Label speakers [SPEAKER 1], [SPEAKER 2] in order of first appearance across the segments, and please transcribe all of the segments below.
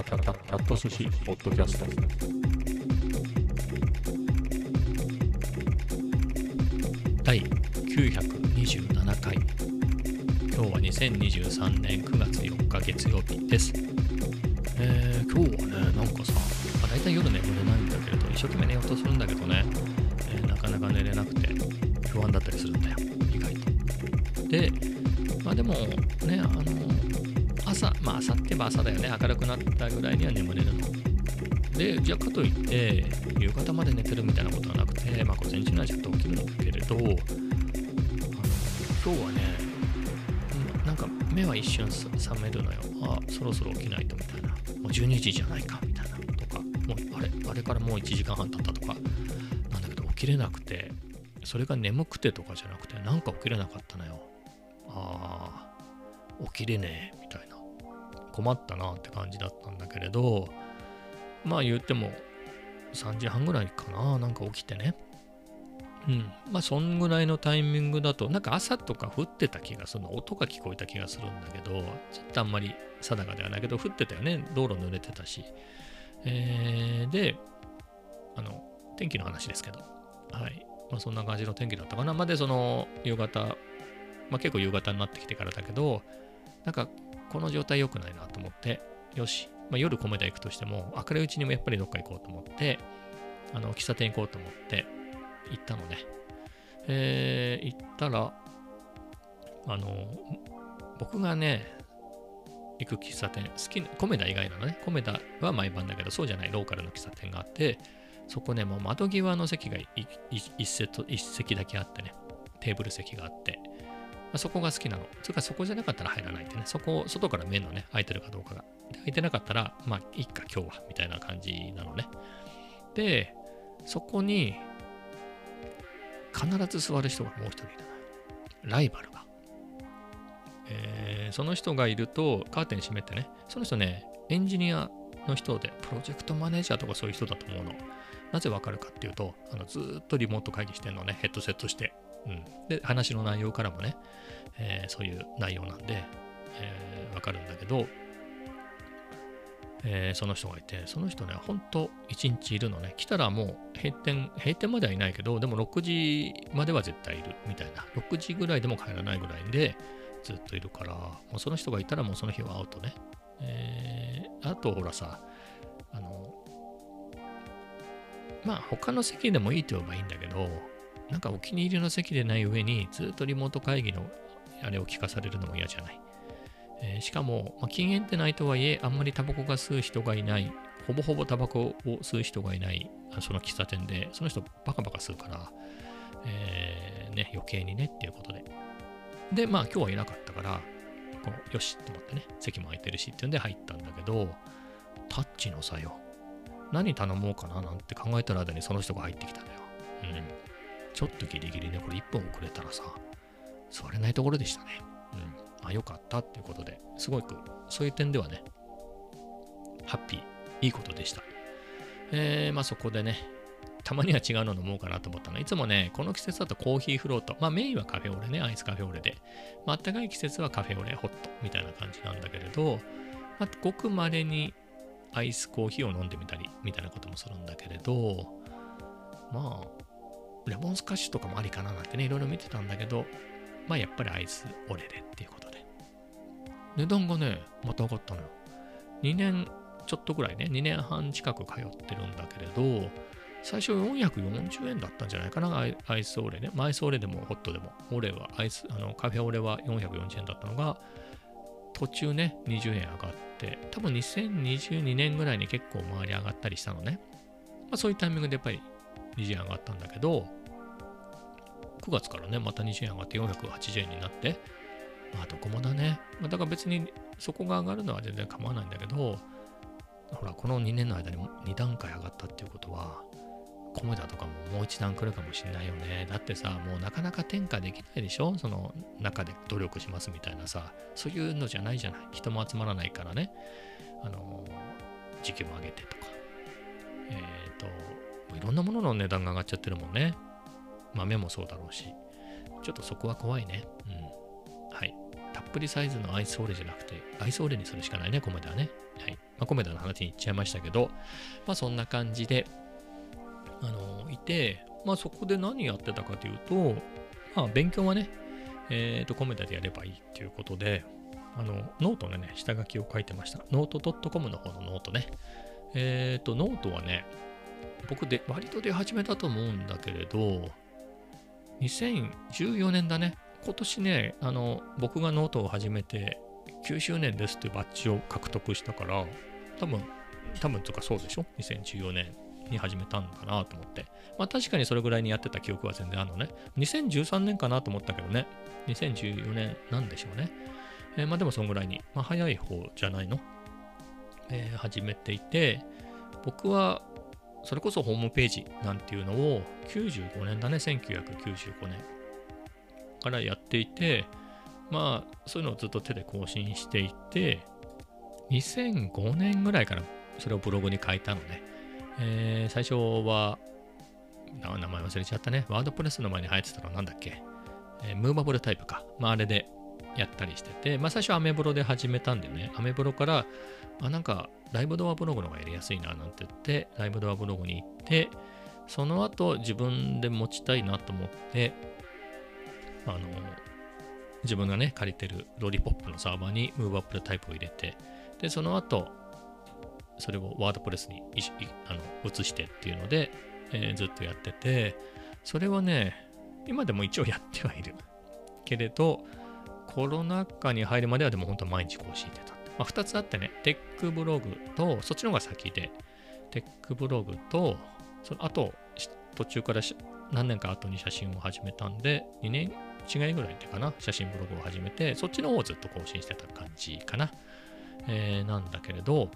[SPEAKER 1] ャキャキャキャット寿司ポッドキャスト。
[SPEAKER 2] 第927回。今日は2023年9月4日月曜日です。えー、今日はねなんかさ、まあ、大体夜眠れないんだけれど一生懸命寝ようとするんだけどね、えーなかなか寝れなくて不安だったりするんだよ。意外と。でまあでも朝まあ朝ってば朝だよね。明るくなったぐらいには眠れるのでじゃあかといって夕方まで寝てるみたいなことはなくて、まあ、午前中にはちゃんと起きるんだけれどあの今日はねなんか目は一瞬覚めるのよ。あそろそろ起きないとみたいな。もう12時じゃないかみたいな。とかもうあれあれからもう1時間半経ったとか。なんだけど起きれなくてそれが眠くてとかじゃなくてなんか起きれなかったのよ。ああ起きれねえ。困ったなって感じだったんだけれどまあ言っても3時半ぐらいかななんか起きてね。うん。まあそんぐらいのタイミングだとなんか朝とか降ってた気がするの音が聞こえた気がするんだけどちょっとあんまり定かではないけど降ってたよね。道路濡れてたし。えー、であの天気の話ですけど。はい。まあそんな感じの天気だったかな。までその夕方まあ結構夕方になってきてからだけどなんかこの状態良くないなと思ってよし、まあ、夜米田行くとしても明るいうちにもやっぱりどっか行こうと思ってあの喫茶店行こうと思って行ったのね。えー、行ったらあの僕がね行く喫茶店好きな米田以外なのね。米田は毎晩だけどそうじゃないローカルの喫茶店があってそこねもう窓際の席がいい一セット一席だけあってね。テーブル席があって。あそこが好きなの。つうか、そこじゃなかったら入らないってね。そこ、外から見えるのね、空いてるかどうかが。で、空いてなかったら、まあ、いいか、今日は、みたいな感じなのね。で、そこに、必ず座る人がもう一人いる。ライバルが。えーその人がいると、カーテン閉めてね、その人ね、エンジニアの人で、プロジェクトマネージャーとかそういう人だと思うの。なぜわかるかっていうと、あのずっとリモート会議してるのね、ヘッドセットして。うん、で話の内容からもね、えーそういう内容なんで、えーわかるんだけど、えーその人がいて、その人ね、ほんと1日いるのね。来たらもう閉店、閉店まではいないけど、でも6時までは絶対いるみたいな。6時ぐらいでも帰らないぐらいでずっといるから、もうその人がいたらもうその日はアウトね。えーあとほらさ、あの、まあ他の席でもいいと言えばいいんだけど、なんかお気に入りの席でない上にずっとリモート会議のあれを聞かされるのも嫌じゃない。えーしかも、まあ、禁煙ってないとはいえ、あんまりタバコが吸う人がいない、ほぼほぼタバコを吸う人がいない、その喫茶店で、その人バカバカ吸うから、えーね、余計にねっていうことで。で、まあ今日はいなかったから、こうよしと思ってね、席も空いてるしっていうんで入ったんだけど、タッチの差よ。何頼もうかななんて考えたら間にその人が入ってきたのよ。うん。ちょっとギリギリね、これ1分遅れたらさ、座れないところでしたね。うん。あ、よかったっていうことで、すごく、そういう点ではね、ハッピー、いいことでした。えー、まあそこでね、たまには違うの飲もうかなと思ったの。いつもね、この季節だとコーヒーフロート。まあメインはカフェオレね、アイスカフェオレで。まあ暖かい季節はカフェオレ、ホットみたいな感じなんだけれど、まあ、ごく稀にアイスコーヒーを飲んでみたり、みたいなこともするんだけれど、まあ、レモンスカッシュとかもありかななんてね、いろいろ見てたんだけど、まあやっぱりアイスオレでっていうことで。値段がね、また上がったのよ。2年ちょっとぐらいね、2年半近く通ってるんだけれど、最初440円だったんじゃないかな、アイスオレね。まあアイスオレでもホットでも、オレは、アイス、あの、カフェオレは440円だったのが、途中ね、20円上がって、多分2022年ぐらいに結構周り上がったりしたのね。まあそういうタイミングでやっぱり20円上がったんだけど、9月からね、また20円上がって480円になって、まあどこもだね。まあ、だから別にそこが上がるのは全然構わないんだけど、ほら、この2年の間に2段階上がったっていうことは、米田とかももう一段来るかもしれないよね。だってさ、もうなかなか転嫁できないでしょ？その中で努力しますみたいなさ、そういうのじゃないじゃない。人も集まらないからね。あの、時給も上げてとか。えっ、と、いろんなものの値段が上がっちゃってるもんね。豆もそうだろうし。ちょっとそこは怖いね。うん。はい。たっぷりサイズのアイスオーレじゃなくて、アイスオーレにするしかないね、米田はね。はい。まあ、コメダの話に行っちゃいましたけど、まあそんな感じで、あの、いて、まあそこで何やってたかというと、まあ勉強はね、えっ、と、コメダでやればいいっていうことで、あの、ノートのね、下書きを書いてました。 note.com の方のノートね。えっ、と、ノートはね、僕で割と出始めたと思うんだけれど、2014年だね。今年ね、あの、僕がノートを始めて9周年ですっていうバッジを獲得したから、多分、多分とかそうでしょ ?2014 年に始めたんだなと思って。まあ確かにそれぐらいにやってた記憶は全然あるのね。2013年かなと思ったけどね。2014年なんでしょうね。えー、まあでもそんぐらいに、まあ早い方じゃないの？えー、始めていて、僕はそれこそホームページなんていうのを95年だね、1995年からやっていて、まあそういうのをずっと手で更新していて、2005年ぐらいからそれをブログに書いたのね。えー、最初は、名前忘れちゃったね。ワードプレスの前に入ってたのなんだっけ？えー、ムーバブルタイプか。まああれでやったりしてて、まあ最初アメブロで始めたんでね、アメブロから、あ、なんかライブドアブログの方がやりやすいななんて言って、ライブドアブログに行って、その後自分で持ちたいなと思って、あの、自分がね、借りてるロリポップのサーバーに Movable Type を入れて、で、その後、それを WordPress にあの移してっていうので、えー、ずっとやってて、それはね、今でも一応やってはいる。けれど、コロナ禍に入るまではでも本当毎日更新してた。まあ、2つあってね、テックブログと、そっちの方が先で、テックブログと、その後、途中から何年か後に写真を始めたんで、2年違いぐらいでかな、写真ブログを始めて、そっちの方をずっと更新してた感じかな。えー、なんだけれど、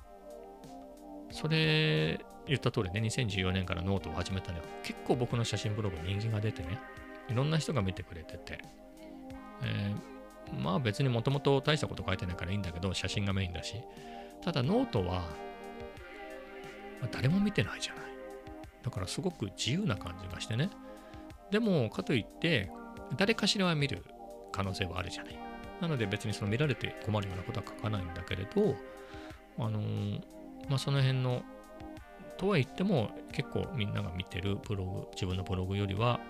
[SPEAKER 2] それ、言った通りね、2014年からノートを始めたのよ。結構僕の写真ブログ人気が出てね、いろんな人が見てくれてて、えーまあ別にもともと大したこと書いてないからいいんだけど、写真がメインだし。ただノートは、誰も見てないじゃない。だからすごく自由な感じがしてね。でも、かといって、誰かしらは見る可能性はあるじゃない。なので別にその見られて困るようなことは書かないんだけれど、あのー、まあその辺の、とは言っても結構みんなが見てるブログ、自分のブログよりは、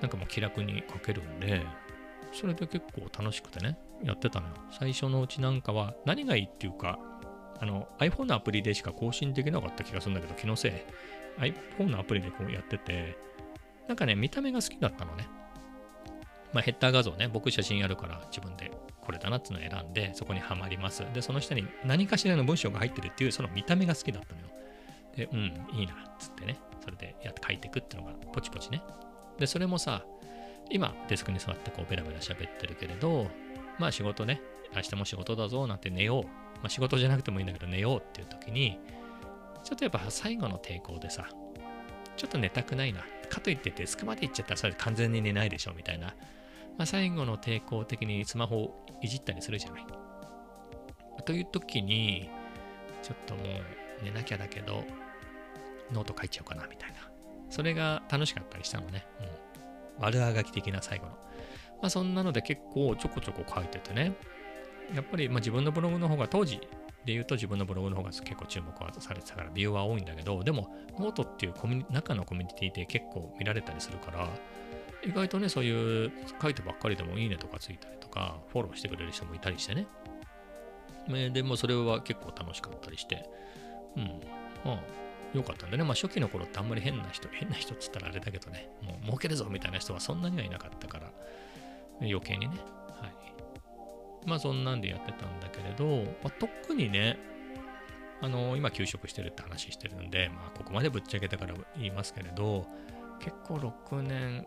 [SPEAKER 2] なんかもう気楽に書けるんで、それで結構楽しくてね、やってたのよ。最初のうちなんかは、何がいいっていうか、あの、iPhone のアプリでしか更新できなかった気がするんだけど、気のせい。iPhone のアプリでこうやってて、なんかね、見た目が好きだったのね。まあ、ヘッダー画像ね、僕写真やるから自分でこれだなっていうのを選んで、そこにはまります。で、その下に何かしらの文章が入ってるっていう、その見た目が好きだったのよ。で、うん、いいな、っつってね、それでやって書いていくっていうのがポチポチね。で、それもさ、今、デスクに座ってこうベラベラ喋ってるけれど、まあ仕事ね、明日も仕事だぞなんて寝よう。まあ仕事じゃなくてもいいんだけど寝ようっていう時に、ちょっとやっぱ最後の抵抗でさ、ちょっと寝たくないな。かといってデスクまで行っちゃったらそれ完全に寝ないでしょみたいな。まあ最後の抵抗的にスマホをいじったりするじゃない。という時に、ちょっともう寝なきゃだけど、ノート書いちゃおうかなみたいな。それが楽しかったりしたのね。うん。悪あがき的な最後の。まあそんなので結構ちょこちょこ書いててね。やっぱりま自分のブログの方が当時で言うと自分のブログの方が結構注目されてたからビューは多いんだけど、でもノートっていうコミ中のコミュニティで結構見られたりするから、意外とね、そういう書いてばっかりでもいいねとかついたりとか、フォローしてくれる人もいたりしてね。でもそれは結構楽しかったりして、うん。まあ、良かったんでね、まあ初期の頃ってあんまり変な人、変な人っつったらあれだけどね、もう儲けるぞみたいな人はそんなにはいなかったから、余計にね、はい。まあそんなんでやってたんだけれど、まあ、特にね、あのー、今休職してるって話してるんで、まあここまでぶっちゃけたから言いますけれど、結構6年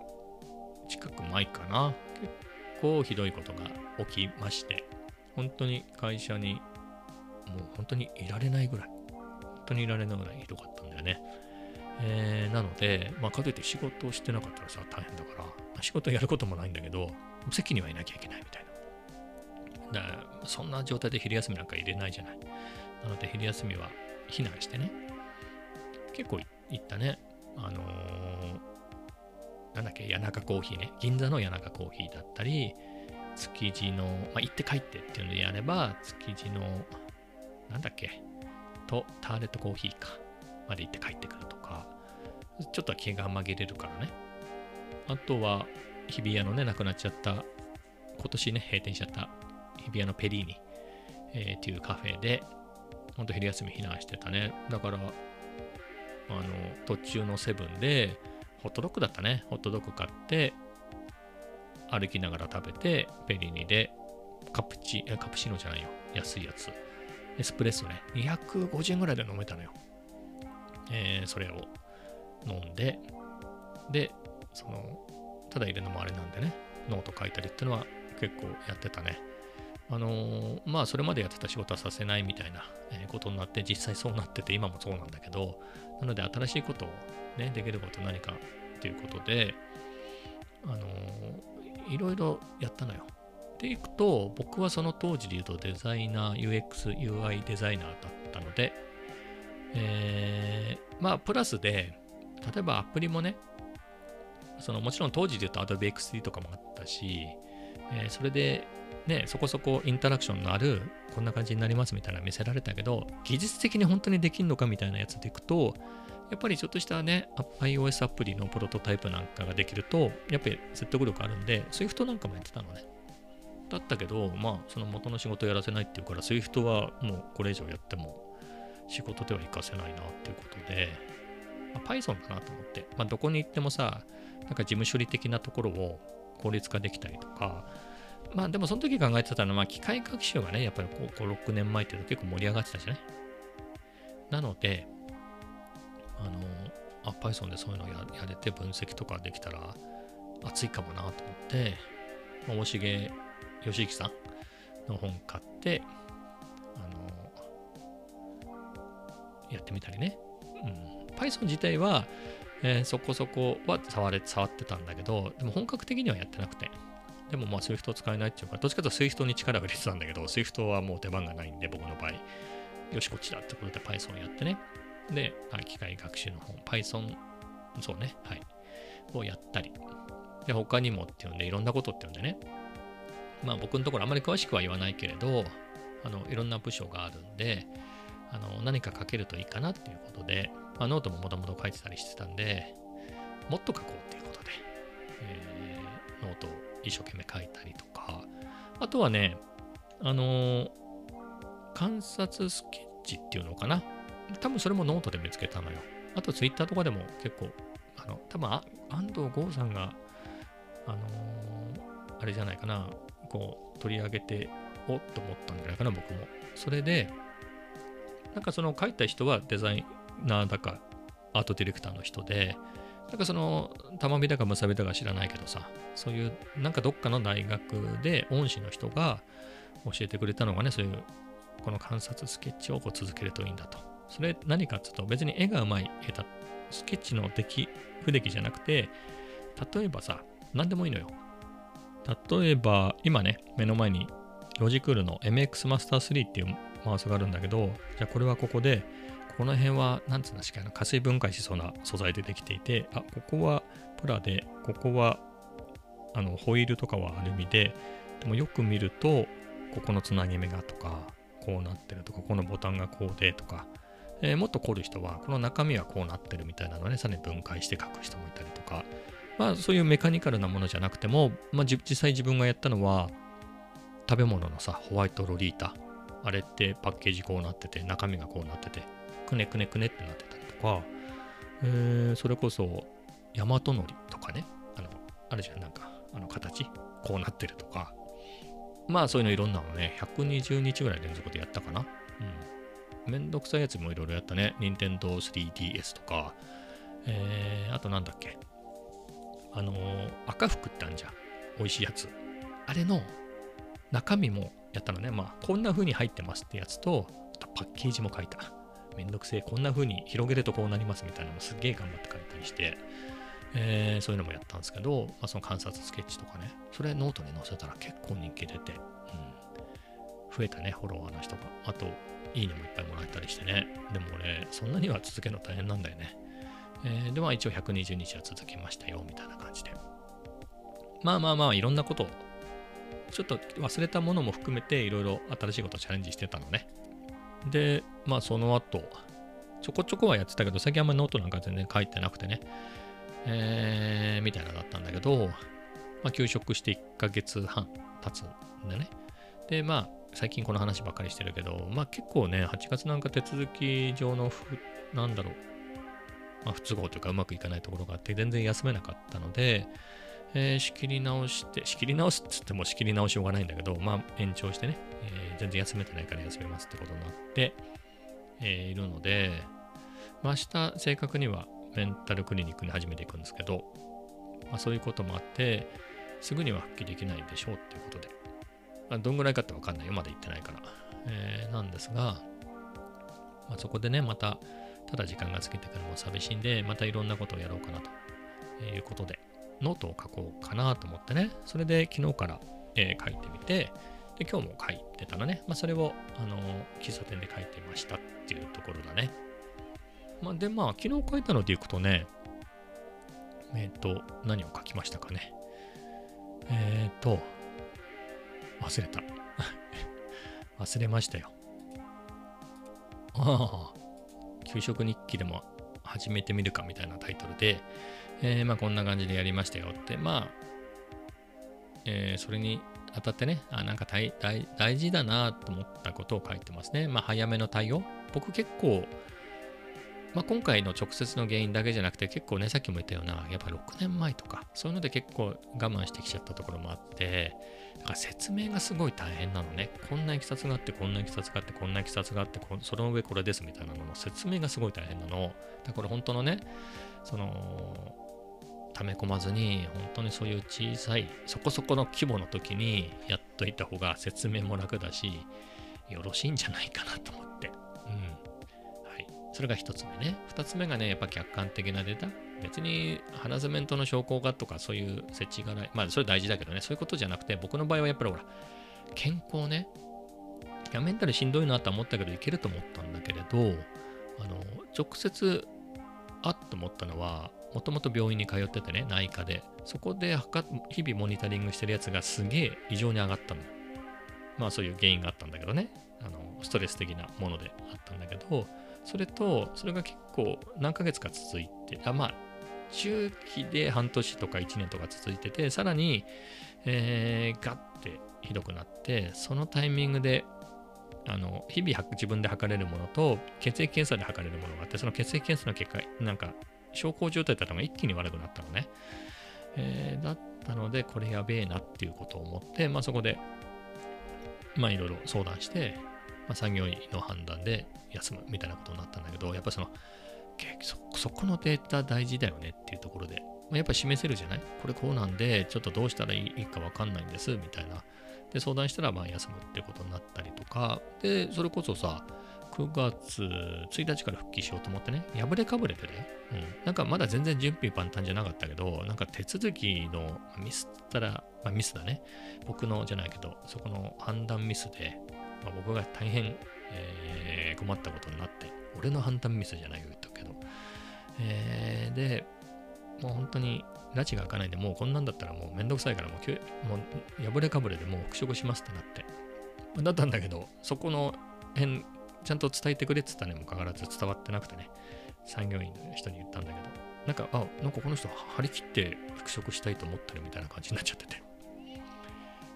[SPEAKER 2] 近く前かな、結構ひどいことが起きまして、本当に会社にもう本当にいられないぐらい、当にいられないぐらい？ひどかったんだよね。えー、なので、まあ、かといって仕事をしてなかったらさ、大変だから、仕事やることもないんだけど、席にはいなきゃいけないみたいな。だから、そんな状態で昼休みなんか入れないじゃない。なので、昼休みは避難してね、結構行ったね。あのー、なんだっけ、谷中コーヒーね。銀座の谷中コーヒーだったり、築地の、まあ、行って帰ってっていうのでやれば、築地の、なんだっけ、とターレットコーヒーかまで行って帰ってくるとかちょっとは気が紛れるからね。あとは日比谷のねなくなっちゃった今年ね閉店しちゃった日比谷のペリーニ、えーっていうカフェでほんと昼休み避難してたね。だからあの途中のセブンでホットドッグだったね。ホットドッグ買って歩きながら食べてペリーニでカプチえカプチーノじゃないよ。安いやつ。エスプレッソね。250円ぐらいで飲めたのよ、えーそれを。飲んで。でそのただいるのもあれなんでね。ノート書いたりっていうのは結構やってたね。あのーまあそれまでやってた仕事はさせないみたいなことになって実際そうなってて今もそうなんだけどなので新しいことをねできること何かっていうことであのーいろいろやったのよ。でいくと僕はその当時で言うとデザイナー UX UI デザイナーだったのでえーまあプラスで例えばアプリもねそのもちろん当時で言うと Adobe XD とかもあったし、えーそれでね、そこそこインタラクションのあるこんな感じになりますみたいな見せられたけど技術的に本当にできるのかみたいなやつでいくとやっぱりちょっとしたね iOS アプリのプロトタイプなんかができるとやっぱり説得力あるんで Swift なんかもやってたのね。だったけどまあその元の仕事やらせないっていうから Swift はもうこれ以上やっても仕事では活かせないなっていうことで、まあ Python だなと思って、まあ、どこに行ってもさなんか事務処理的なところを効率化できたりとか、まあでもその時考えてたのは、機械学習がね、やっぱりこう5、6年前っていうと結構盛り上がってたじゃない？なので、あの、あ、Python でそういうのややれて分析とかできたら熱いかもなと思って、まあ大重義之さんの本買って、あの、やってみたりね。うん。Python 自体は、えーそこそこは触れ触ってたんだけど、でも本格的にはやってなくて。でもまあ Swift 使えないっていうか、どっちかというと Swift に力が入れてたんだけど、Swift はもう出番がないんで、僕の場合。よし、こっちだってことで Python やってね。で、あ機械学習の本、Python、そうね、はい。をやったり。で、他にもっていうんで、いろんなことっていうんでね。まあ僕のところあまり詳しくは言わないけれど、あの、いろんな部署があるんで、あの、何か書けるといいかなっていうことで、まあ、ノートももともと書いてたりしてたんで、もっと書こうっていうことで、えーノートを一生懸命書いたりとか、あとはね、あのー観察スケッチっていうのかな。多分それもノートで見つけたのよ。あとツイッターとかでも結構、あの、多分安藤剛さんが、あのーあれじゃないかな、こう取り上げて、おっと思ったんじゃないかな、僕も。それで、なんかその書いた人はデザイナーだか、アートディレクターの人で、なんかその、多摩美だかムサビだか知らないけどさ、そういう、なんかどっかの大学で恩師の人が教えてくれたのがね、そういう、この観察スケッチをこう続けるといいんだと。それ何かっていうと、別に絵がうまい絵だ、スケッチの出来、不出来じゃなくて、例えばさ、何でもいいのよ。例えば、今ね、目の前にロジクールの MX マスター3っていうマウスがあるんだけど、じゃあこれはここで、この辺は、なんつうんですかね、加水分解しそうな素材でできていて、あ、ここはプラで、ここは、あの、ホイールとかはアルミで、でもよく見ると、ここのつなぎ目がとか、こうなってるとか、このボタンがこうでとか、えーもっと凝る人は、この中身はこうなってるみたいなのをね、さらに分解して書く人もいたりとか、まあそういうメカニカルなものじゃなくても、まあ実際自分がやったのは、食べ物のさ、ホワイトロリータ。あれってパッケージこうなってて、中身がこうなってて、くねくねくねってなってたりとか、えーそれこそ、大和のりとかね、あの、あるじゃん、なんか、あの形、こうなってるとか、まあそういうのいろんなのね、120日ぐらい連続でやったかな。うん。めんどくさいやつもいろいろやったね。Nintendo 3DS とか、えー、あとなんだっけ。あの赤服ってあるじゃん。美味しいやつ。あれの中身もやったのね。まあ、こんな風に入ってますってやつと、あとパッケージも書いた。めんどくせえ。こんな風に広げるとこうなりますみたいなのもすっげえ頑張って書いたりして、えーそういうのもやったんですけど、まあ、その観察スケッチとかね、それノートに載せたら結構人気出て、うん、増えたね、フォロワーの人が。あと、いいねもいっぱいもらえたりしてね。でも俺、そんなには続けるの大変なんだよね。えーでは一応120日は続けましたよ、みたいな感じで。まあまあまあ、いろんなこと、ちょっと忘れたものも含めて、いろいろ新しいことをチャレンジしてたのね。で、まあその後、ちょこちょこはやってたけど、最近あんまりノートなんか全然書いてなくてね、えー、みたいなのだったんだけど、まあ休職して1ヶ月半経つんでね。で、まあ最近この話ばっかりしてるけど、まあ結構ね、8月なんか手続き上の、なんだろう、まあ、不都合というかうまくいかないところがあって全然休めなかったので、えー仕切り直して、仕切り直すっつっても仕切り直しようがないんだけど、まあ延長してね、えー全然休めてないから休めますってことになって、えーいるので、まあ、明日正確にはメンタルクリニックに初めて行くんですけど、まあ、そういうこともあって、すぐには復帰できないでしょうっていうことで、まあ、どんぐらいかってわかんないよ、まだ行ってないから。えーなんですが、まあ、そこでね、また、ただ時間が過ぎてからも寂しいんで、またいろんなことをやろうかなということで、ノートを書こうかなと思ってね、それで昨日から、えー書いてみて、で、今日も書いてたのね、まあ、それを、あの喫茶店で書いてましたっていうところだね。まあ、で、まあ、昨日書いたのでいくとね、えっ、と、何を書きましたかね。えっ、と、忘れた。忘れましたよ。ああ、給食日記でも始めてみるかみたいなタイトルで、えーまあこんな感じでやりましたよって、まあ、えーそれに当たってね、あなんか大大大事だなと思ったことを書いてますね。まあ早めの対応。僕結構、まあ、今回の直接の原因だけじゃなくて結構ねさっきも言ったようなやっぱ6年前とかそういうので結構我慢してきちゃったところもあってだから説明がすごい大変なのね。こんないきさつがあってこんないきさつがあってこんないきさつがあってこその上これですみたいなのの説明がすごい大変なの。だから本当のねその溜め込まずに本当にそういう小さいそこそこの規模の時にやっといた方が説明も楽だしよろしいんじゃないかなと思って。うん。それが一つ目ね。二つ目がねやっぱ客観的なデータ。別にハラスメントの証拠がとかそういう設置がない。まあそれ大事だけどね。そういうことじゃなくて僕の場合はやっぱりほら健康ね。いやメンタルしんどいなと思ったけどいけると思ったんだけれどあの直接あっと思ったのはもともと病院に通っててね内科で。そこで日々モニタリングしてるやつがすげえ異常に上がったのよ。まあそういう原因があったんだけどね。あのストレス的なものであったんだけどそれとそれが結構何ヶ月か続いてあまあ中期で半年とか1年とか続いててさらに、えーガッてひどくなってそのタイミングであの日々自分で測れるものと血液検査で測れるものがあってその血液検査の結果なんか小康状態だったのが一気に悪くなったのね、えーだったのでこれやべえなっていうことを思って、まあ、そこでまあいろいろ相談して、まあ、産業医の判断で休むみたいなことになったんだけどやっぱそのそそこのデータ大事だよねっていうところで、ま、やっぱ示せるじゃない？これこうなんでちょっとどうしたらいいかわかんないんですみたいな。で相談したらまあ休むっていうことになったりとか。でそれこそさ9月1日から復帰しようと思ってね、破れかぶれてね、うん、なんかまだ全然準備万端じゃなかったけど、なんか手続きのミスったら、まあ、ミスだね。僕のじゃないけど、そこの判断ミスで、まあ、僕が大変、えー困ったことになって、俺の判断ミスじゃないよ、言ったけど。えーで、もう本当に、拉致が開かないで、もうこんなんだったらもうめんどくさいから、もうもう破れかぶれでもう復職しますってなって。だったんだけど、そこの辺、ちゃんと伝えてくれって言ったにもかかわらず伝わってなくてね、産業員の人に言ったんだけど、なんか、あ、なんかこの人張り切って復職したいと思ってるみたいな感じになっちゃってて。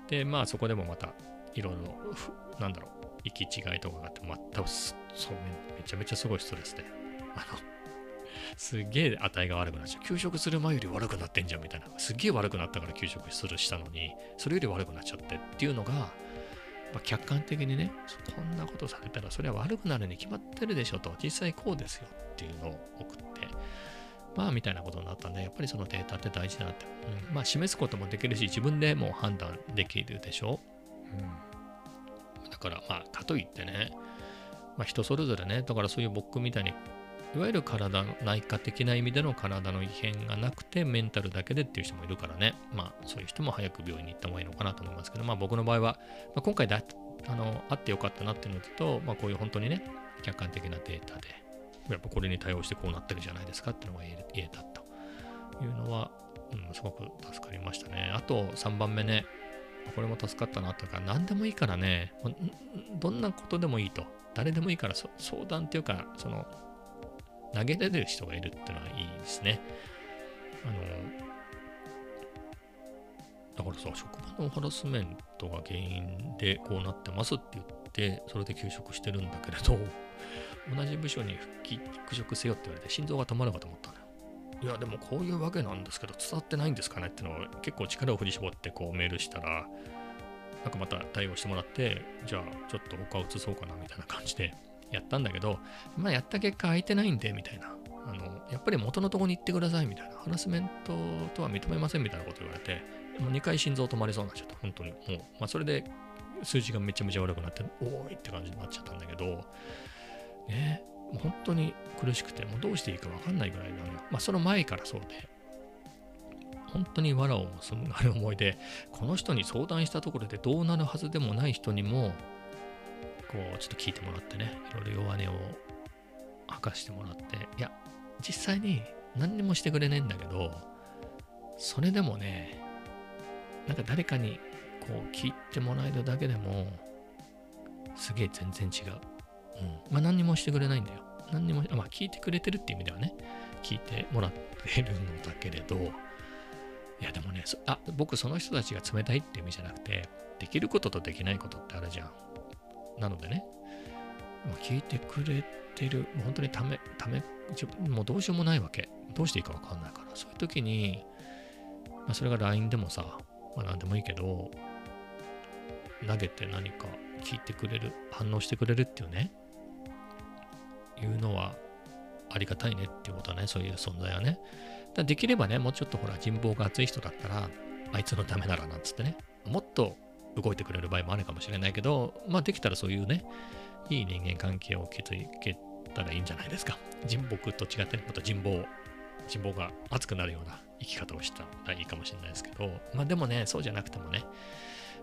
[SPEAKER 2] で、まあそこでもまた、いろいろ、なんだろう、行き違いとかがあって、またすそうめちゃめちゃすごいストレスで、あの、すげえ値が悪くなっちゃう。給食する前より悪くなってんじゃんみたいな。すげえ悪くなったから給食するしたのに、それより悪くなっちゃってっていうのが、まあ、客観的にね、こんなことされたらそれは悪くなるに決まってるでしょと、実際こうですよっていうのを送って、まあみたいなことになったんで、やっぱりそのデータって大事だなって、うんまあ示すこともできるし、自分でもう判断できるでしょ。うん、だからまあかといってね、まあ人それぞれね、だからそういう僕みたいに、いわゆる体内科的な意味での体の異変がなくてメンタルだけでっていう人もいるからね、まあそういう人も早く病院に行った方がいいのかなと思いますけど、まあ僕の場合は、まあ、今回だあのあってよかったなっていうのと、まあこういう本当にね、客観的なデータで、やっぱこれに対応してこうなってるじゃないですかっていうのが言え言えたというのは、うん、すごく助かりましたね。あと3番目ね、これも助かったなとか、何でもいいからね、どんなことでもいいと。誰でもいいから相談っていうか、その、投げ出てる人がいるってのはいいですね。あの、だからさ、職場のハラスメントが原因でこうなってますって言って、それで休職してるんだけれど、同じ部署に復帰、復職せよって言われて、心臓が止まるかと思った。いや、でもこういうわけなんですけど、伝わってないんですかねってのを結構力を振り絞ってこうメールしたら、なんかまた対応してもらって、じゃあちょっと他移そうかなみたいな感じでやったんだけど、まあやった結果空いてないんで、みたいな。あの、やっぱり元のとこに行ってくださいみたいな。ハラスメントとは認めませんみたいなこと言われて、もう2回心臓止まりそうになっちゃった。本当に。もう、まあそれで数字がめちゃめちゃ悪くなって、おーいって感じになっちゃったんだけど、ね、本当に苦しくて、もうどうしていいか分かんないぐらいなのよ。まあその前からそうで、本当に藁をもすがる思いで、この人に相談したところでどうなるはずでもない人にも、こう、ちょっと聞いてもらってね、いろいろ弱音を明かしてもらって、いや、実際に何にもしてくれねえんだけど、それでもね、なんか誰かにこう聞いてもらえるだけでも、すげえ全然違う。うん。まあ何にもしてくれないんだよ。何にも、まあ聞いてくれてるっていう意味ではね、聞いてもらってるのだけれど、いやでもね、そあ、僕その人たちが冷たいっていう意味じゃなくて、できることとできないことってあるじゃん。なのでね、まあ、聞いてくれてる、もう本当にため、ため、もうどうしようもないわけ。どうしていいかわかんないから、そういう時に、まあ、それが LINE でもさ、まあ何でもいいけど、投げて何か聞いてくれる、反応してくれるっていうね、いうのはありがたいねっていうことはね、そういう存在はね。だできればね、もうちょっとほら人望が厚い人だったら、あいつのためならなんつってね、もっと動いてくれる場合もあるかもしれないけど、まあできたらそういうね、いい人間関係を築けたらいいんじゃないですか。人僕と違ってね、もっと人望、人望が熱くなるような生き方をしたらいいかもしれないですけど、まあでもね、そうじゃなくてもね、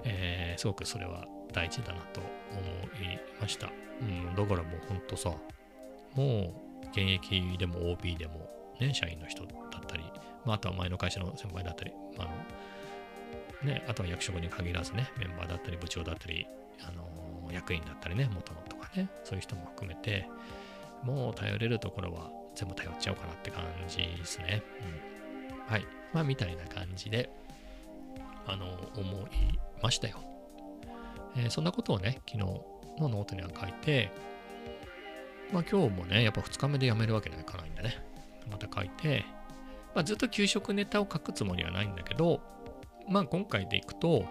[SPEAKER 2] えーすごくそれは大事だなと思いました。うん、だからもうほんとさ、もう現役でも OB でもね、社員の人だったり、まあ、あとは前の会社の先輩だったり、まああのね、あとは役職に限らずね、メンバーだったり部長だったり、あの役員だったりね、元のとかね、そういう人も含めて、もう頼れるところは全部頼っちゃおうかなって感じですね。うん、はい。まあ、みたいな感じで、あの、思いましたよ。えーそんなことをね、昨日のノートには書いて、まあ今日もね、やっぱ2日目で辞めるわけにはいかないんでね、また書いて、まあずっと給食ネタを書くつもりはないんだけど、まあ今回でいくと、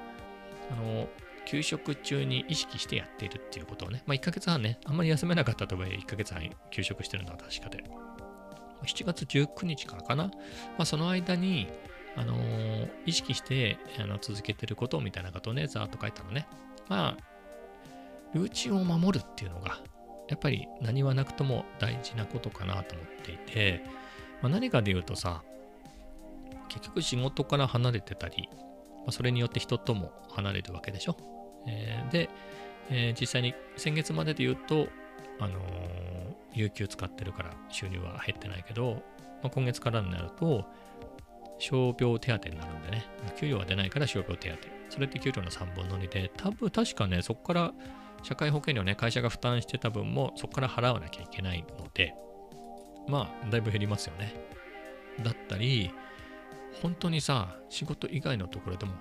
[SPEAKER 2] あの、給食中に意識してやっているっていうことをね、まあ1ヶ月半ね、あんまり休めなかったとはいえ1ヶ月半休職してるのは確かで、7月19日からかな、まあその間に、あの意識してあの続けてることみたいなことをね、ざーっと書いたのね。まあ、ルーチンを守るっていうのが、やっぱり何はなくとも大事なことかなと思っていて、まあ、何かで言うとさ、結局仕事から離れてたり、まあ、それによって人とも離れるわけでしょ？えーで、えー実際に先月までで言うと、あのー有給使ってるから収入は減ってないけど、まあ、今月からになると、傷病手当になるんでね、給料は出ないから傷病手当。それって給料の3分の2で、多分確かね、そこから社会保険料ね、会社が負担してた分もそこから払わなきゃいけないので、まあ、だいぶ減りますよね。だったり、本当にさ、仕事以外のところでも、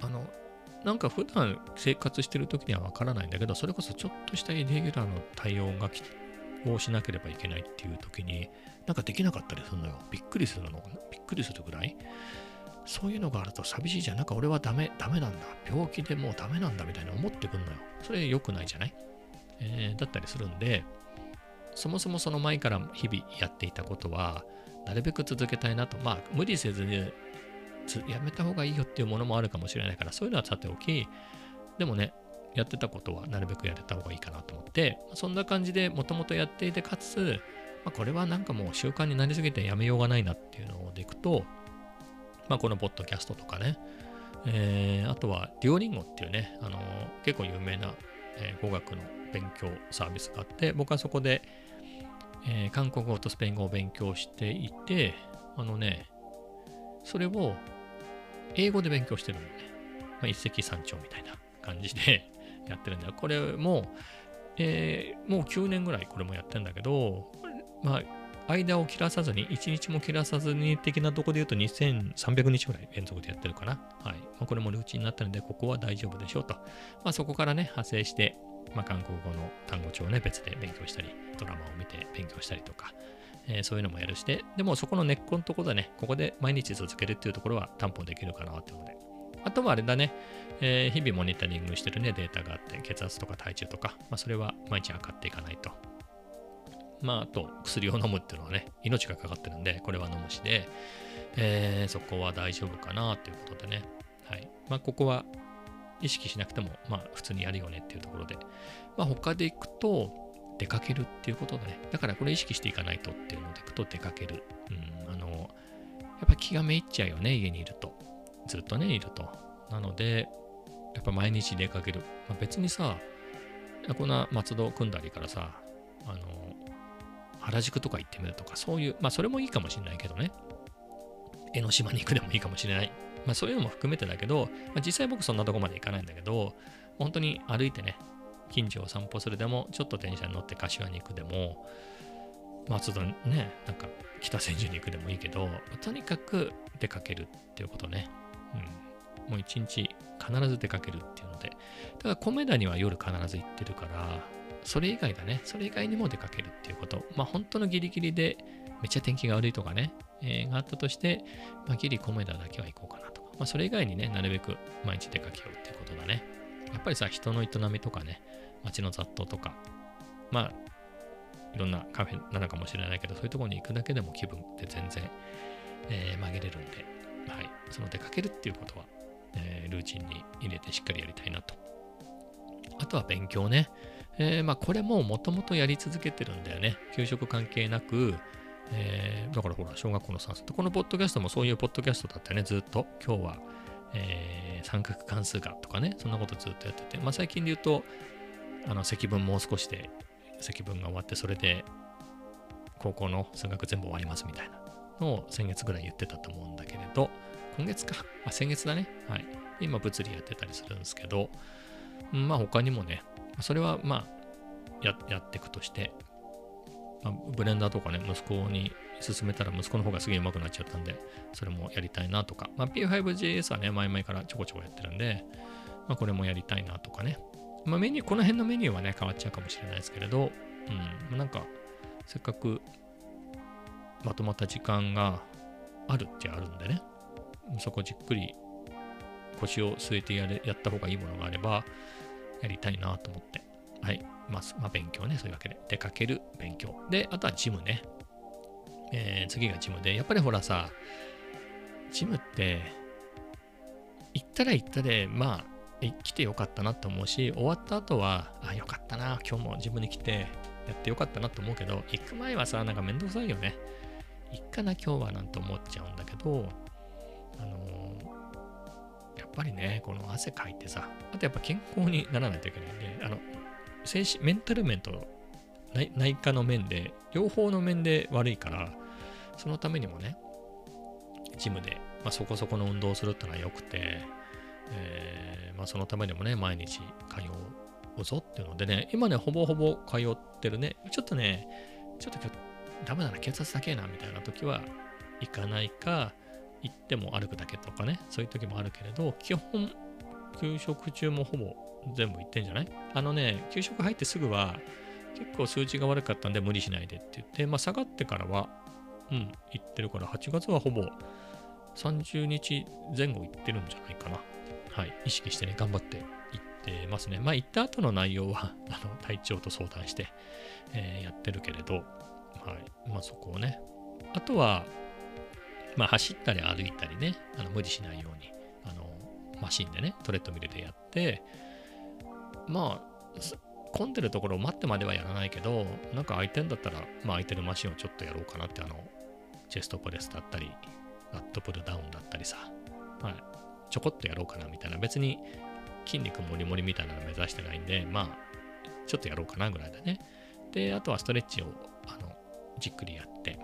[SPEAKER 2] あの、なんか普段生活してる時にはわからないんだけど、それこそちょっとしたイレギュラーの対応がきをしなければいけないっていう時に、なんかできなかったりするのよ。びっくりするの。びっくりするぐらい。そういうのがあると寂しいじゃん。なんか俺はダメ、ダメなんだ。病気でもうダメなんだみたいな思ってくんのよ。それ良くないじゃない、えーだったりするんで、そもそもその前から日々やっていたことは、なるべく続けたいなと。まあ、無理せずにやめた方がいいよっていうものもあるかもしれないから、そういうのはさておき、でもね、やってたことはなるべくやれた方がいいかなと思って、そんな感じでもともとやっていて、かつ、まあ、これはなんかもう習慣になりすぎてやめようがないなっていうのでいくと、まあ、このポッドキャストとかね、えーあとはデュオリンゴっていうね、あのー結構有名な、えー語学の勉強サービスがあって、僕はそこで、えー韓国語とスペイン語を勉強していて、あのね、それを英語で勉強してるんだよね。まあ、一石三鳥みたいな感じで やってるんだよ。これもえーもう9年ぐらいこれもやってんだけど、まあ、間を切らさずに、1日も切らさずに的なとこで言うと2300日ぐらい連続でやってるかな。はい。まあ、これもルーチンになったので、ここは大丈夫でしょうと。まあ、そこからね、派生して、まあ、韓国語の単語帳をね、別で勉強したり、ドラマを見て勉強したりとか、えーそういうのもやるして、でもそこの根っこのところでね、ここで毎日続けるっていうところは担保できるかなっていうので。あとはあれだね、えー日々モニタリングしてるね、データがあって、血圧とか体重とか、まあ、それは毎日測っていかないと。まあ、あと、薬を飲むっていうのはね、命がかかってるんで、これは飲むしで、えーそこは大丈夫かなっていうことでね。はい。まあ、ここは意識しなくても、まあ、普通にやるよねっていうところで。まあ、他で行くと、出かけるっていうことでね。だからこれ意識していかないとっていうので行くと出かける。うん、あの、やっぱ気がめいっちゃうよね、家にいると。ずっとね、いると。なので、やっぱ毎日出かける。まあ、別にさ、こんな松戸組んだりからさ、あの、原宿とか行ってみるとか、そういう、まあそれもいいかもしれないけどね。江ノ島に行くでもいいかもしれない。まあそういうのも含めてだけど、まあ、実際僕そんなとこまで行かないんだけど、本当に歩いてね、近所を散歩するでも、ちょっと電車に乗って柏に行くでも、松戸ね、なんか北千住に行くでもいいけど、とにかく出かけるっていうことね。うん。もう一日必ず出かけるっていうので、ただ米田には夜必ず行ってるから、それ以外だね、それ以外にも出かけるっていうこと。まあ本当のギリギリでめっちゃ天気が悪いとかね、えーがあったとして、まあ、ギリ米田だけは行こうかなとか。まあそれ以外にね、なるべく毎日出かけようっていうことだね。やっぱりさ、人の営みとかね、街の雑踏とか、まあ、いろんなカフェなのかもしれないけど、そういうところに行くだけでも気分って全然、えー曲げれるんで、はい、その出かけるっていうことは、えールーチンに入れてしっかりやりたいなと。あとは勉強ね。えーまあこれももともとやり続けてるんだよね。給食関係なく、えーだからほら、小学校の算数。このポッドキャストもそういうポッドキャストだったよね、ずっと。今日は、えー三角関数がとかね、そんなことずっとやってて。まあ最近で言うと、あの積分もう少しで積分が終わって、それで高校の数学全部終わりますみたいなのを先月ぐらい言ってたと思うんだけれど、今月か。あ、先月だね。はい。今物理やってたりするんですけど、まあ他にもね、それはまあややっていくとして、まあ、ブレンダーとかね、息子に勧めたら息子の方がすげえ上手くなっちゃったんで、それもやりたいなとか、まあ、P5JS はね、前々からちょこちょこやってるんで、まあ、これもやりたいなとかね。まあ、メニュー、この辺のメニューはね、変わっちゃうかもしれないですけれど、うん、なんか、せっかくまとまった時間があるっちゃあるんでね、そこじっくり腰を据えてやれやった方がいいものがあれば、やりたいなと思って。はい。まあ、まあ、勉強ね、そういうわけで。出かける勉強。で、あとはジムね。えー次がジムで、やっぱりほらさ、ジムって、行ったら行ったで、まあ、来てよかったなと思うし、終わった後は、あ、よかったな、今日もジムに来て、やってよかったなと思うけど、行く前はさ、なんかめんどくさいよね。行っかな、今日はなんて思っちゃうんだけど、あのーぱりね、この汗かいてさ、あとやっぱ健康にならないといけないんで、あの、精神、メンタル面と内科の面で、両方の面で悪いから、そのためにもね、ジムで、まあ、そこそこの運動をするってのは良くて、えーまあ、そのためにもね、毎日通うぞっていうのでね、今ね、ほぼほぼ通ってるね、ちょっとね、ちょっと今日ダメだな、血圧高えな、みたいな時は行かないか、行っても歩くだけとかね、そういう時もあるけれど、基本、給食中もほぼ全部行ってんじゃない？あのね、給食入ってすぐは、結構数値が悪かったんで無理しないでって言って、まあ下がってからは、うん、行ってるから、8月はほぼ30日前後行ってるんじゃないかな。はい、意識してね、頑張って行ってますね。まあ行った後の内容は、あの、体調と相談して、えーやってるけれど、はい、まあそこをね。あとは、まあ走ったり歩いたりね、あの無理しないように、あの、マシンでね、トレッドミルでやって、まあ、混んでるところを待ってまではやらないけど、なんか空いてんだったら、まあ空いてるマシンをちょっとやろうかなって、あの、チェストプレスだったり、ラットプルダウンだったりさ、はい、ちょこっとやろうかなみたいな、別に筋肉もりもりみたいなの目指してないんで、まあ、ちょっとやろうかなぐらいだね。で、あとはストレッチを、あの、じっくりやって、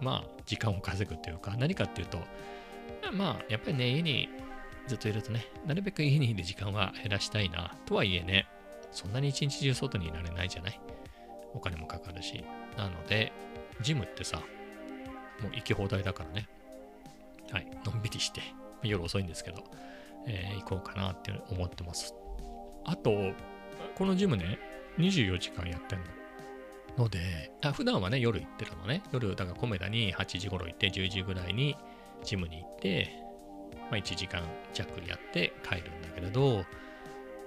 [SPEAKER 2] まあ、時間を稼ぐっていうか、何かっていうと、まあ、やっぱりね、家にずっといるとね、なるべく家にいる時間は減らしたいな、とはいえね、そんなに一日中外にいられないじゃない？お金もかかるし。なので、ジムってさ、もう行き放題だからね。はい、のんびりして、夜遅いんですけど、えー行こうかなって思ってます。あと、このジムね、24時間やってんの。ので、あ普段はね、夜行ってるのね。夜、だからコメダに8時頃行って、10時ぐらいにジムに行って、まあ、1時間弱やって帰るんだけれど、ま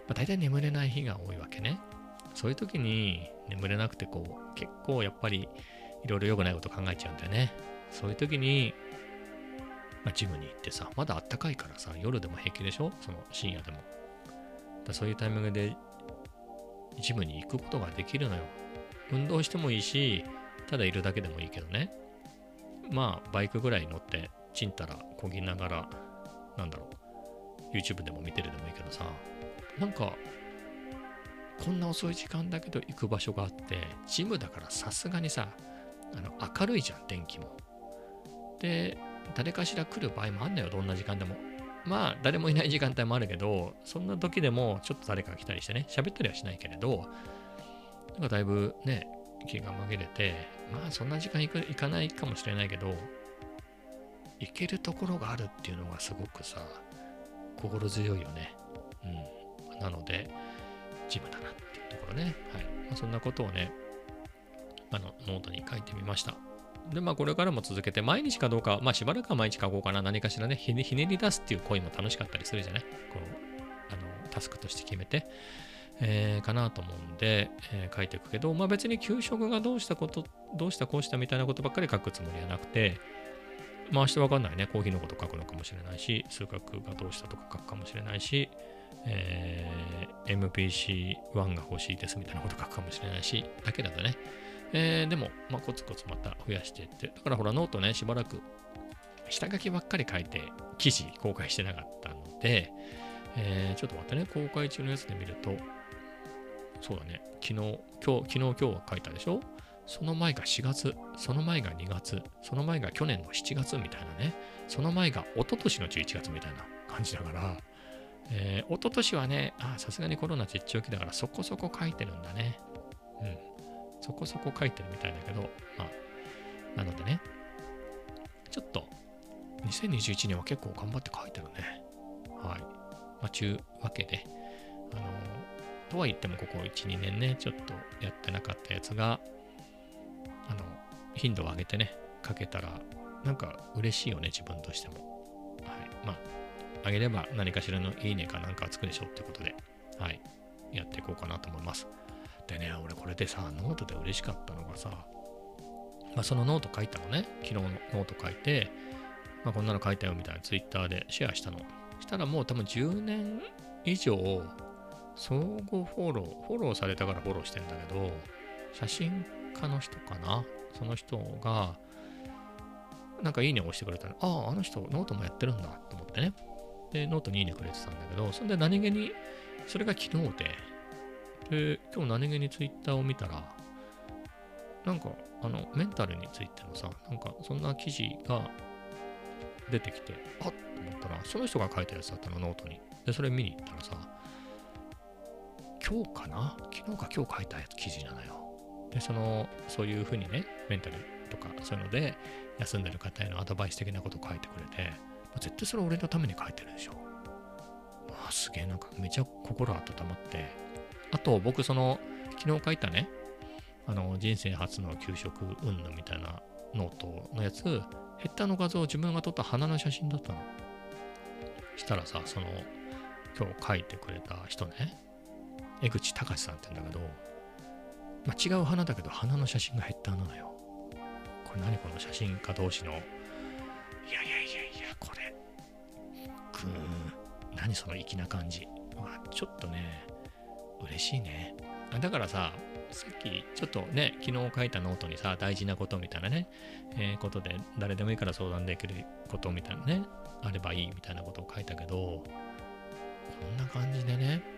[SPEAKER 2] あ、大体眠れない日が多いわけね。そういう時に眠れなくて、こう、結構やっぱりいろいろ良くないこと考えちゃうんだよね。そういう時に、まあ、ジムに行ってさ、まだあったかいからさ、夜でも平気でしょ？その深夜でも。だそういうタイミングでジムに行くことができるのよ。運動してもいいし、ただいるだけでもいいけどね。まあ、バイクぐらい乗って、ちんたらこぎながら、なんだろう、YouTube でも見てるでもいいけどさ、なんか、こんな遅い時間だけど行く場所があって、ジムだからさすがにさ、あの明るいじゃん、電気も。で、誰かしら来る場合もあんだよ、どんな時間でも。まあ、誰もいない時間帯もあるけど、そんな時でもちょっと誰かが来たりしてね、喋ったりはしないけれど、なんかだいぶね、気が紛れて、まあそんな時間行く行かないかもしれないけど、行けるところがあるっていうのがすごくさ、心強いよね。うん。なので、ジムだなっていうところね。はい。まあ、そんなことをね、あの、ノートに書いてみました。で、まあ、これからも続けて、毎日かどうか、まあ、しばらくは毎日書こうかな。何かしらね、ひねひねり出すっていう行為も楽しかったりするじゃない？こう、あの、タスクとして決めて、えーかなと思うんで、えー書いていくけど、まあ、別に給食がどうしたこと、どうしたこうしたみたいなことばっかり書くつもりはなくて、まあ、明日わかんないね。コーヒーのこと書くのかもしれないし、数学がどうしたとか書くかもしれないし、えー MPC1 が欲しいですみたいなこと書くかもしれないし、だけだとね。えーでも、まあ、コツコツまた増やしていって、だからほら、ノートね、しばらく下書きばっかり書いて、記事公開してなかったので、えーちょっと待ってね、公開中のやつで見ると、そうだね、昨日、今日、昨日、今日は書いたでしょ？その前が4月、その前が2月、その前が去年の7月みたいなね、その前が一昨年の11月みたいな感じだから、えー、一昨年はね、あさすがにコロナ絶頂期だからそこそこ書いてるんだね。うん。そこそこ書いてるみたいだけど、まあ、なのでね、ちょっと、2021年は結構頑張って書いてるね。はい。まあ、ちゅうわけで、あの、とは言ってもここ1、2年ね、ちょっとやってなかったやつが、あの、頻度を上げてね、書けたら、なんか嬉しいよね、自分としても。はい。まあ、上げれば何かしらのいいねかなんかつくでしょってことで、はい。やっていこうかなと思います。でね、俺これでさ、ノートで嬉しかったのがさ、まあ、そのノート書いたのね、昨日のノート書いて、まあ、こんなの書いたよみたいなツイッターでシェアしたの。したらもう多分10年以上、相互フォロー、フォローされたからフォローしてんだけど、写真家の人かな？その人が、なんかいいねを押してくれたら、ああ、あの人ノートもやってるんだと思ってね。で、ノートにいいねくれてたんだけど、そんで何気に、それが昨日で、で、今日何気にツイッターを見たら、なんか、あの、メンタルについてのさ、なんか、そんな記事が出てきて、あっと思ったら、その人が書いたやつだったの、ノートに。で、それ見に行ったらさ、今日かな？昨日か今日書いたやつ記事なのよ。で、その、そういうふうにね、メンタルとか、そういうので、休んでる方へのアドバイス的なことを書いてくれてま、絶対それ俺のために書いてるでしょ。わあ、すげえ、なんかめちゃ心温まって。あと、僕、その、昨日書いたね、あの、人生初の給食云々みたいなノートのやつ、ヘッダーの画像、自分が撮った花の写真だったの。したらさ、その、今日書いてくれた人ね、江口隆さんって言うんだけど、まあ、違う花だけど、花の写真がヘッダーなのよ。これ何この写真家同士の、いやいやいやいや、これ、くーん、何その粋な感じ。うわちょっとね、嬉しいね。だからさ、さっきちょっとね、昨日書いたノートにさ、大事なことみたいなね、えーことで、誰でもいいから相談できることみたいなね、あればいいみたいなことを書いたけど、こんな感じでね、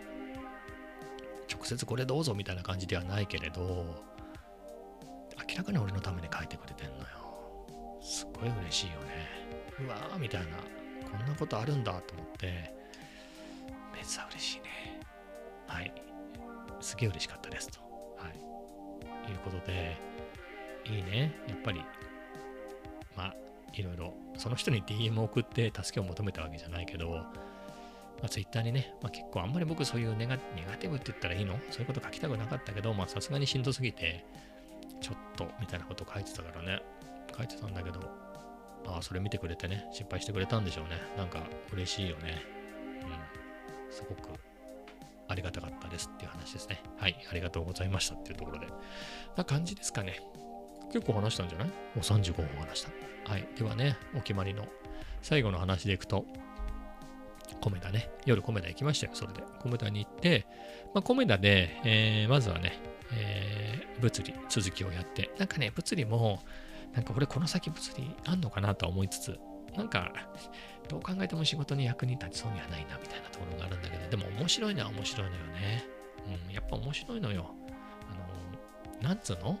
[SPEAKER 2] 接これどうぞみたいな感じではないけれど、明らかに俺のために書いてくれてんのよ。すっごい嬉しいよね。うわーみたいな、こんなことあるんだと思って、めっちゃ嬉しいね。はい。すげえ嬉しかったですと。はい。いうことで、いいね。やっぱり、まあ、いろいろ、その人に DM を送って助けを求めたわけじゃないけど、まあ、Twitter にね、まあ、結構あんまり僕そういうネガティブって言ったらいいの？そういうこと書きたくなかったけど、まあさすがにしんどすぎて、ちょっとみたいなこと書いてたからね、書いてたんだけど、ああ、それ見てくれてね、心配してくれたんでしょうね。なんか嬉しいよね。うん。すごくありがたかったですっていう話ですね。はい、ありがとうございましたっていうところで。な感じですかね。結構話したんじゃない？もう35分話した。はい、ではね、お決まりの最後の話でいくと、コメダね、夜コメダ行きましたよ、それで。コメダに行って、まあ、コメダで、えーまずはね、えー物理、続きをやって、なんかね、物理も、なんか俺この先物理あんのかなとは思いつつ、なんか、どう考えても仕事に役に立ちそうにはないなみたいなところがあるんだけど、でも面白いのは面白いのよね。うん、やっぱ面白いのよ。あの、なんつうの？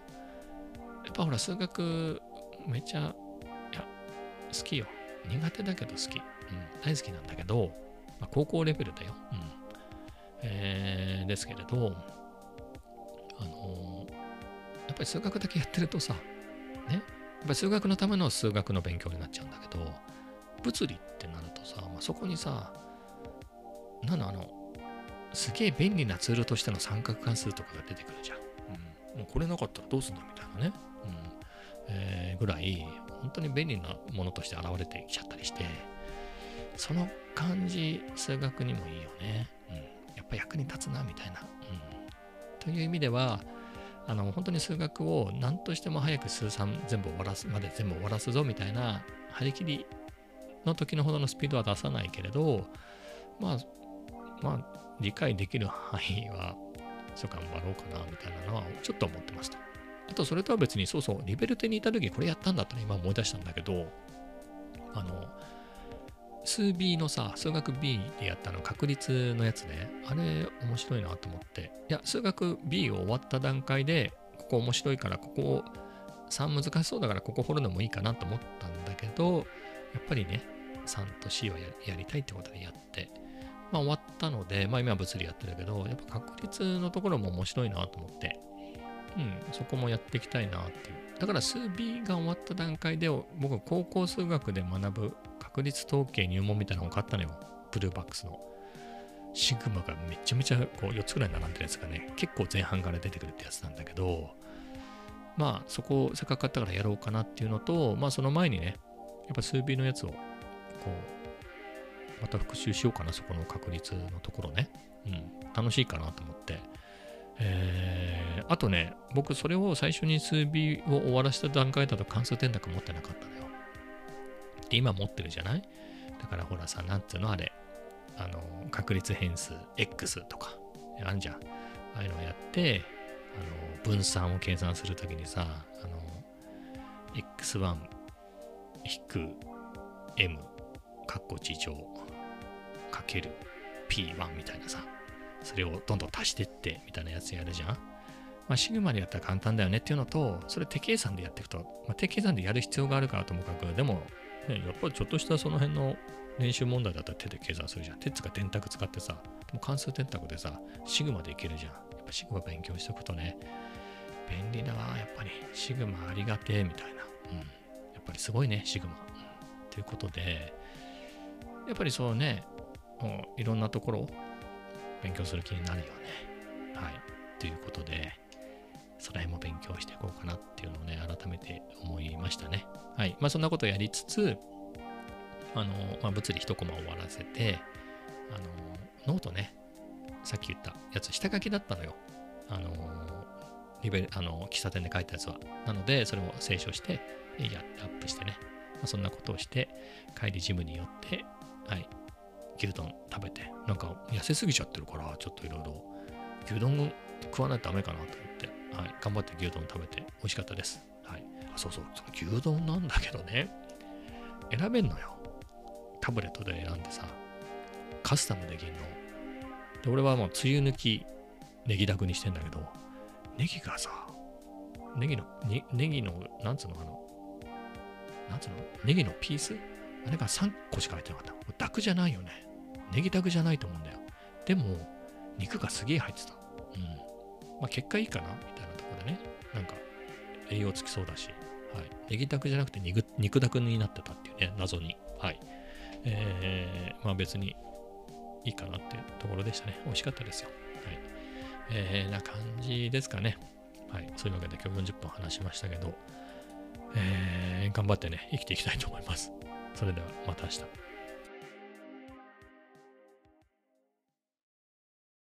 [SPEAKER 2] やっぱほら、数学、めっちゃ、いや、好きよ。苦手だけど好き。うん、大好きなんだけど、まあ、高校レベルだよ。うん。えー、ですけれど、あのやっぱり数学だけやってるとさ、ね、やっぱり数学のための数学の勉強になっちゃうんだけど、物理ってなるとさ、まあ、そこにさ、なのあの、すげえ便利なツールとしての三角関数とかが出てくるじゃん。うん、もうこれなかったらどうすんだみたいなね。うんえーぐらい、本当に便利なものとして現れてきちゃったりして、その感じ、数学にもいいよね。うん、やっぱ役に立つな、みたいな。うん、という意味では、あの本当に数学を何としても早く数三全部終わらすまで全部終わらすぞみたいな張り切りの時のほどのスピードは出さないけれどまあまあ理解できる範囲はちょっと頑張ろうかなみたいなのはちょっと思ってますと。あとそれとは別にそうそうリベルテにいた時これやったんだったら今思い出したんだけどあの数 B のさ、数学 B でやったの確率のやつね。あれ面白いなと思って。いや、数学 B を終わった段階で、ここ面白いから、ここ3難しそうだから、ここ掘るのもいいかなと思ったんだけど、やっぱりね、3と C はややりたいってことでやって、まあ終わったので、まあ今は物理やってるけど、やっぱ確率のところも面白いなと思って、うん、そこもやっていきたいなっていう。だから数 B が終わった段階で、僕、高校数学で学ぶ確率統計入門みたいなのを買ったのよ。ブルーバックスの。シグマがめちゃめちゃこう4つぐらい並んでるやつがね、結構前半から出てくるってやつなんだけど、まあそこをせっかく買ったからやろうかなっていうのと、まあその前にね、やっぱ数 B のやつをこう、また復習しようかな、そこの確率のところね。うん、楽しいかなと思って。えー、あとね、僕それを最初に数 B を終わらせた段階だと関数転択持ってなかったのよ。で、今持ってるじゃない？だからほらさ、なんつうの？あれ、あの、確率変数 X とか、あんじゃん。ああいうのをやって、あの、分散を計算するときにさ、あの、X1 引く M、カッコ地上、かける P1 みたいなさ、それをどんどん足してってみたいなやつやるじゃん。まあ、シグマでやったら簡単だよねっていうのと、それ手計算でやっていくと、まあ、手計算でやる必要があるからともかく、でも、ね、やっぱりちょっとしたその辺の練習問題だったら手で計算するじゃん。手つか電卓使ってさ、でも関数電卓でさ、シグマでいけるじゃん。やっぱシグマ勉強しておくとね、便利だわ、やっぱり。シグマありがてえみたいな。うん。やっぱりすごいね、シグマ。うん、ということで、やっぱりそうね、もういろんなところを勉強する気になるよね。はい。ということで、その辺も勉強していこうかなっていうのをね、改めて思いましたね。はい。まあそんなことをやりつつ、あの、まあ、物理一コマ終わらせて、あの、ノートね、さっき言ったやつ、下書きだったのよ。あの、リベ、あの、喫茶店で書いたやつは。なので、それを清書して、やってアップしてね。まあ、そんなことをして、帰りジムに寄って、はい、牛丼食べて、なんか痩せすぎちゃってるから、ちょっといろいろ、牛丼食わないとダメかなと思って、はい、頑張って牛丼食べて美味しかったです。はい。あそうそう、その牛丼なんだけどね、選べんのよ。タブレットで選んでさ、カスタムできんの。で、俺はもう、つゆ抜き、ネギだくにしてんだけど、ネギがさ、ネギの、ネギの、なんつうの、あの、なんつうの、ネギのピース？あれが3個しか入ってなかった。ダクじゃないよね。ネギダクじゃないと思うんだよ。でも、肉がすげえ入ってた。うん。まあ、結果いいかな？みたいなところでね、なんか栄養つきそうだし、はい。ネギタクじゃなくて肉肉ダクになってたっていうね、謎に。はい。えー、まあ別にいいかなっていうところでしたね。美味しかったですよ。はい。えー、な感じですかね。はい。そういうわけで今日40分話しましたけど、えー、頑張ってね、生きていきたいと思います。それではまた明日。